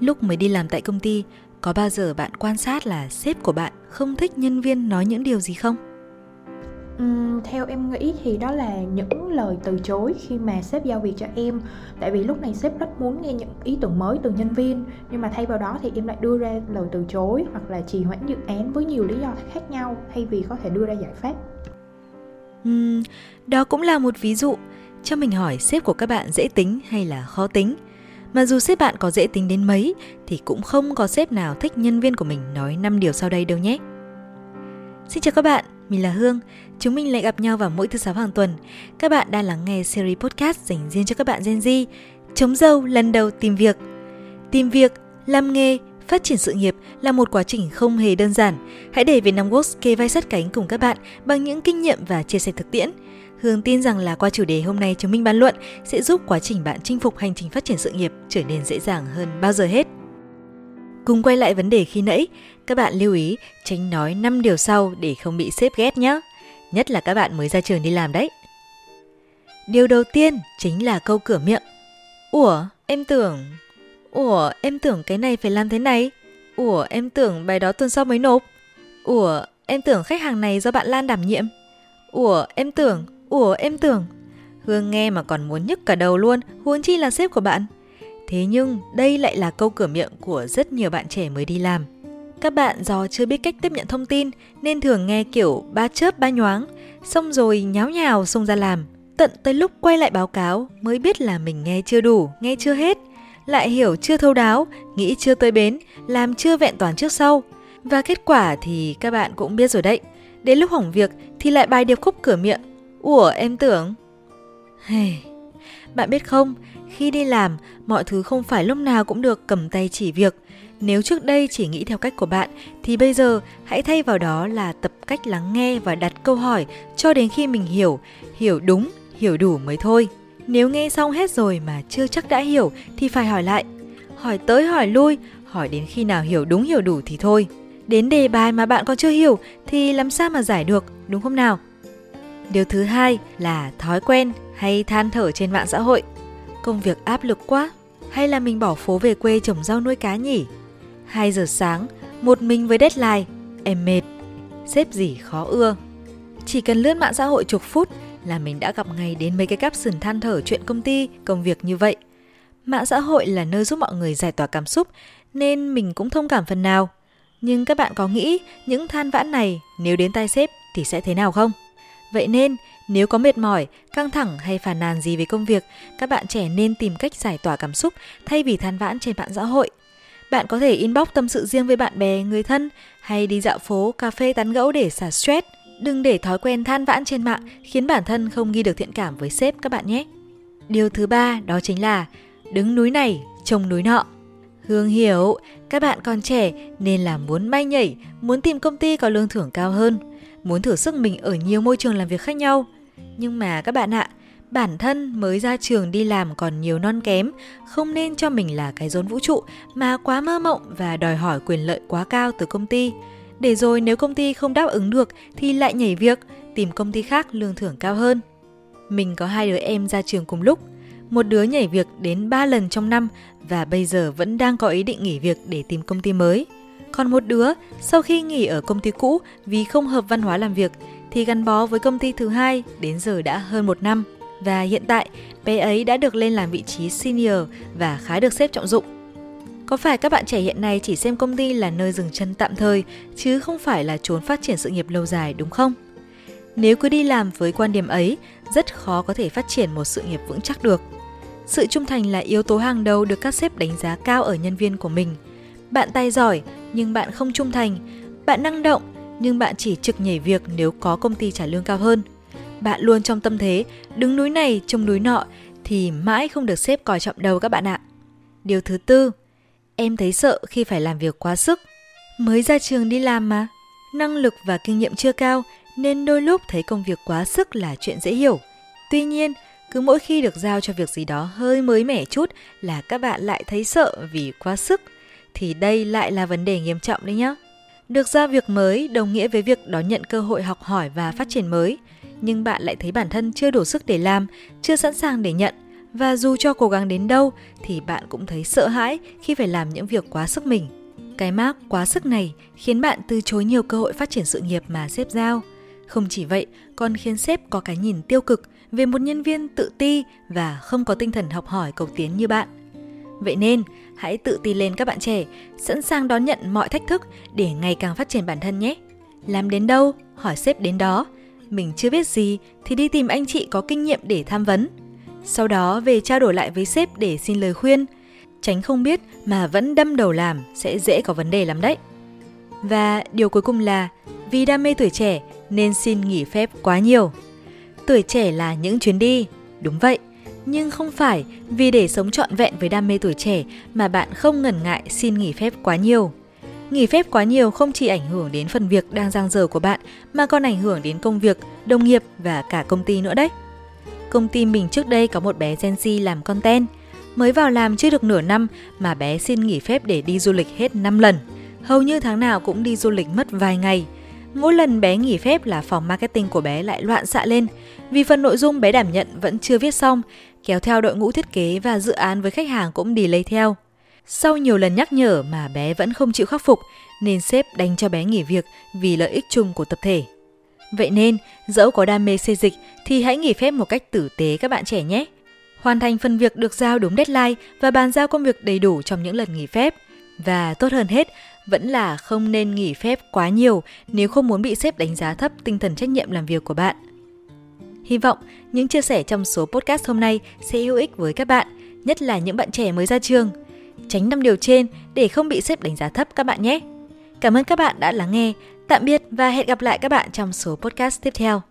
Lúc mới đi làm tại công ty, có bao giờ bạn quan sát là sếp của bạn không thích nhân viên nói những điều gì không? Uhm, theo em nghĩ thì đó là những lời từ chối khi mà sếp giao việc cho em. Tại vì lúc này sếp rất muốn nghe những ý tưởng mới từ nhân viên nhưng mà thay vào đó thì em lại đưa ra lời từ chối hoặc là trì hoãn dự án với nhiều lý do khác nhau thay vì có thể đưa ra giải pháp. Uhm, đó cũng là một ví dụ cho mình hỏi sếp của các bạn dễ tính hay là khó tính mà dù sếp bạn có dễ tính đến mấy thì cũng không có sếp nào thích nhân viên của mình nói 5 điều sau đây đâu nhé. Xin chào các bạn, mình là Hương. Chúng mình lại gặp nhau vào mỗi thứ sáu hàng tuần. Các bạn đang lắng nghe series podcast dành riêng cho các bạn Gen Z. Chống dâu lần đầu tìm việc. Tìm việc, làm nghề, phát triển sự nghiệp là một quá trình không hề đơn giản. Hãy để Vietnamworks kê vai sát cánh cùng các bạn bằng những kinh nghiệm và chia sẻ thực tiễn. Hương tin rằng là qua chủ đề hôm nay chúng mình bàn luận sẽ giúp quá trình bạn chinh phục hành trình phát triển sự nghiệp trở nên dễ dàng hơn bao giờ hết. Cùng quay lại vấn đề khi nãy, các bạn lưu ý tránh nói 5 điều sau để không bị sếp ghét nhé. Nhất là các bạn mới ra trường đi làm đấy. Điều đầu tiên chính là câu cửa miệng. Ủa, em tưởng... Ủa, em tưởng cái này phải làm thế này. Ủa, em tưởng bài đó tuần sau mới nộp. Ủa, em tưởng khách hàng này do bạn Lan đảm nhiệm. Ủa, em tưởng, ủa, em tưởng. Hương nghe mà còn muốn nhức cả đầu luôn, huống chi là sếp của bạn. Thế nhưng đây lại là câu cửa miệng của rất nhiều bạn trẻ mới đi làm. Các bạn do chưa biết cách tiếp nhận thông tin nên thường nghe kiểu ba chớp ba nhoáng, xong rồi nháo nhào xông ra làm. Tận tới lúc quay lại báo cáo mới biết là mình nghe chưa đủ, nghe chưa hết, lại hiểu chưa thấu đáo, nghĩ chưa tới bến, làm chưa vẹn toàn trước sau. Và kết quả thì các bạn cũng biết rồi đấy. Đến lúc hỏng việc thì lại bài điệp khúc cửa miệng. Ủa em tưởng... Hey, bạn biết không, khi đi làm, mọi thứ không phải lúc nào cũng được cầm tay chỉ việc. Nếu trước đây chỉ nghĩ theo cách của bạn, thì bây giờ hãy thay vào đó là tập cách lắng nghe và đặt câu hỏi cho đến khi mình hiểu, hiểu đúng, hiểu đủ mới thôi. Nếu nghe xong hết rồi mà chưa chắc đã hiểu thì phải hỏi lại. Hỏi tới hỏi lui, hỏi đến khi nào hiểu đúng hiểu đủ thì thôi. Đến đề bài mà bạn còn chưa hiểu thì làm sao mà giải được, đúng không nào? Điều thứ hai là thói quen hay than thở trên mạng xã hội. Công việc áp lực quá, hay là mình bỏ phố về quê trồng rau nuôi cá nhỉ? 2 giờ sáng, một mình với deadline, em mệt, xếp gì khó ưa. Chỉ cần lướt mạng xã hội chục phút là mình đã gặp ngay đến mấy cái caption than thở chuyện công ty, công việc như vậy. Mạng xã hội là nơi giúp mọi người giải tỏa cảm xúc nên mình cũng thông cảm phần nào. Nhưng các bạn có nghĩ những than vãn này nếu đến tay sếp thì sẽ thế nào không? Vậy nên, nếu có mệt mỏi, căng thẳng hay phàn nàn gì về công việc, các bạn trẻ nên tìm cách giải tỏa cảm xúc thay vì than vãn trên mạng xã hội. Bạn có thể inbox tâm sự riêng với bạn bè, người thân hay đi dạo phố, cà phê tán gẫu để xả stress. Đừng để thói quen than vãn trên mạng khiến bản thân không ghi được thiện cảm với sếp các bạn nhé. Điều thứ ba đó chính là đứng núi này trông núi nọ. Hương hiểu, các bạn còn trẻ nên là muốn bay nhảy, muốn tìm công ty có lương thưởng cao hơn, muốn thử sức mình ở nhiều môi trường làm việc khác nhau. Nhưng mà các bạn ạ, bản thân mới ra trường đi làm còn nhiều non kém, không nên cho mình là cái rốn vũ trụ mà quá mơ mộng và đòi hỏi quyền lợi quá cao từ công ty. Để rồi nếu công ty không đáp ứng được thì lại nhảy việc, tìm công ty khác lương thưởng cao hơn. Mình có hai đứa em ra trường cùng lúc, một đứa nhảy việc đến 3 lần trong năm và bây giờ vẫn đang có ý định nghỉ việc để tìm công ty mới. Còn một đứa, sau khi nghỉ ở công ty cũ vì không hợp văn hóa làm việc, thì gắn bó với công ty thứ hai đến giờ đã hơn một năm. Và hiện tại, bé ấy đã được lên làm vị trí senior và khá được xếp trọng dụng. Có phải các bạn trẻ hiện nay chỉ xem công ty là nơi dừng chân tạm thời, chứ không phải là trốn phát triển sự nghiệp lâu dài đúng không? Nếu cứ đi làm với quan điểm ấy, rất khó có thể phát triển một sự nghiệp vững chắc được. Sự trung thành là yếu tố hàng đầu được các sếp đánh giá cao ở nhân viên của mình. Bạn tài giỏi nhưng bạn không trung thành, bạn năng động nhưng bạn chỉ trực nhảy việc nếu có công ty trả lương cao hơn. Bạn luôn trong tâm thế đứng núi này trông núi nọ thì mãi không được sếp coi trọng đâu các bạn ạ. Điều thứ tư, em thấy sợ khi phải làm việc quá sức. Mới ra trường đi làm mà, năng lực và kinh nghiệm chưa cao nên đôi lúc thấy công việc quá sức là chuyện dễ hiểu. Tuy nhiên, cứ mỗi khi được giao cho việc gì đó hơi mới mẻ chút là các bạn lại thấy sợ vì quá sức thì đây lại là vấn đề nghiêm trọng đấy nhá. Được giao việc mới đồng nghĩa với việc đón nhận cơ hội học hỏi và phát triển mới, nhưng bạn lại thấy bản thân chưa đủ sức để làm, chưa sẵn sàng để nhận và dù cho cố gắng đến đâu thì bạn cũng thấy sợ hãi khi phải làm những việc quá sức mình. Cái mác quá sức này khiến bạn từ chối nhiều cơ hội phát triển sự nghiệp mà sếp giao. Không chỉ vậy, còn khiến sếp có cái nhìn tiêu cực về một nhân viên tự ti và không có tinh thần học hỏi cầu tiến như bạn. Vậy nên, hãy tự tin lên các bạn trẻ, sẵn sàng đón nhận mọi thách thức để ngày càng phát triển bản thân nhé. Làm đến đâu, hỏi sếp đến đó. Mình chưa biết gì thì đi tìm anh chị có kinh nghiệm để tham vấn. Sau đó về trao đổi lại với sếp để xin lời khuyên. Tránh không biết mà vẫn đâm đầu làm sẽ dễ có vấn đề lắm đấy. Và điều cuối cùng là vì đam mê tuổi trẻ nên xin nghỉ phép quá nhiều. Tuổi trẻ là những chuyến đi, đúng vậy, nhưng không phải vì để sống trọn vẹn với đam mê tuổi trẻ mà bạn không ngần ngại xin nghỉ phép quá nhiều. Nghỉ phép quá nhiều không chỉ ảnh hưởng đến phần việc đang giang dở của bạn mà còn ảnh hưởng đến công việc, đồng nghiệp và cả công ty nữa đấy. Công ty mình trước đây có một bé Gen Z làm content, mới vào làm chưa được nửa năm mà bé xin nghỉ phép để đi du lịch hết 5 lần. Hầu như tháng nào cũng đi du lịch mất vài ngày. Mỗi lần bé nghỉ phép là phòng marketing của bé lại loạn xạ lên vì phần nội dung bé đảm nhận vẫn chưa viết xong, kéo theo đội ngũ thiết kế và dự án với khách hàng cũng delay theo. Sau nhiều lần nhắc nhở mà bé vẫn không chịu khắc phục, nên sếp đánh cho bé nghỉ việc vì lợi ích chung của tập thể. Vậy nên, dẫu có đam mê xây dịch thì hãy nghỉ phép một cách tử tế các bạn trẻ nhé. Hoàn thành phần việc được giao đúng deadline và bàn giao công việc đầy đủ trong những lần nghỉ phép. Và tốt hơn hết, vẫn là không nên nghỉ phép quá nhiều nếu không muốn bị sếp đánh giá thấp tinh thần trách nhiệm làm việc của bạn. Hy vọng những chia sẻ trong số podcast hôm nay sẽ hữu ích với các bạn, nhất là những bạn trẻ mới ra trường. Tránh năm điều trên để không bị sếp đánh giá thấp các bạn nhé. Cảm ơn các bạn đã lắng nghe. Tạm biệt và hẹn gặp lại các bạn trong số podcast tiếp theo.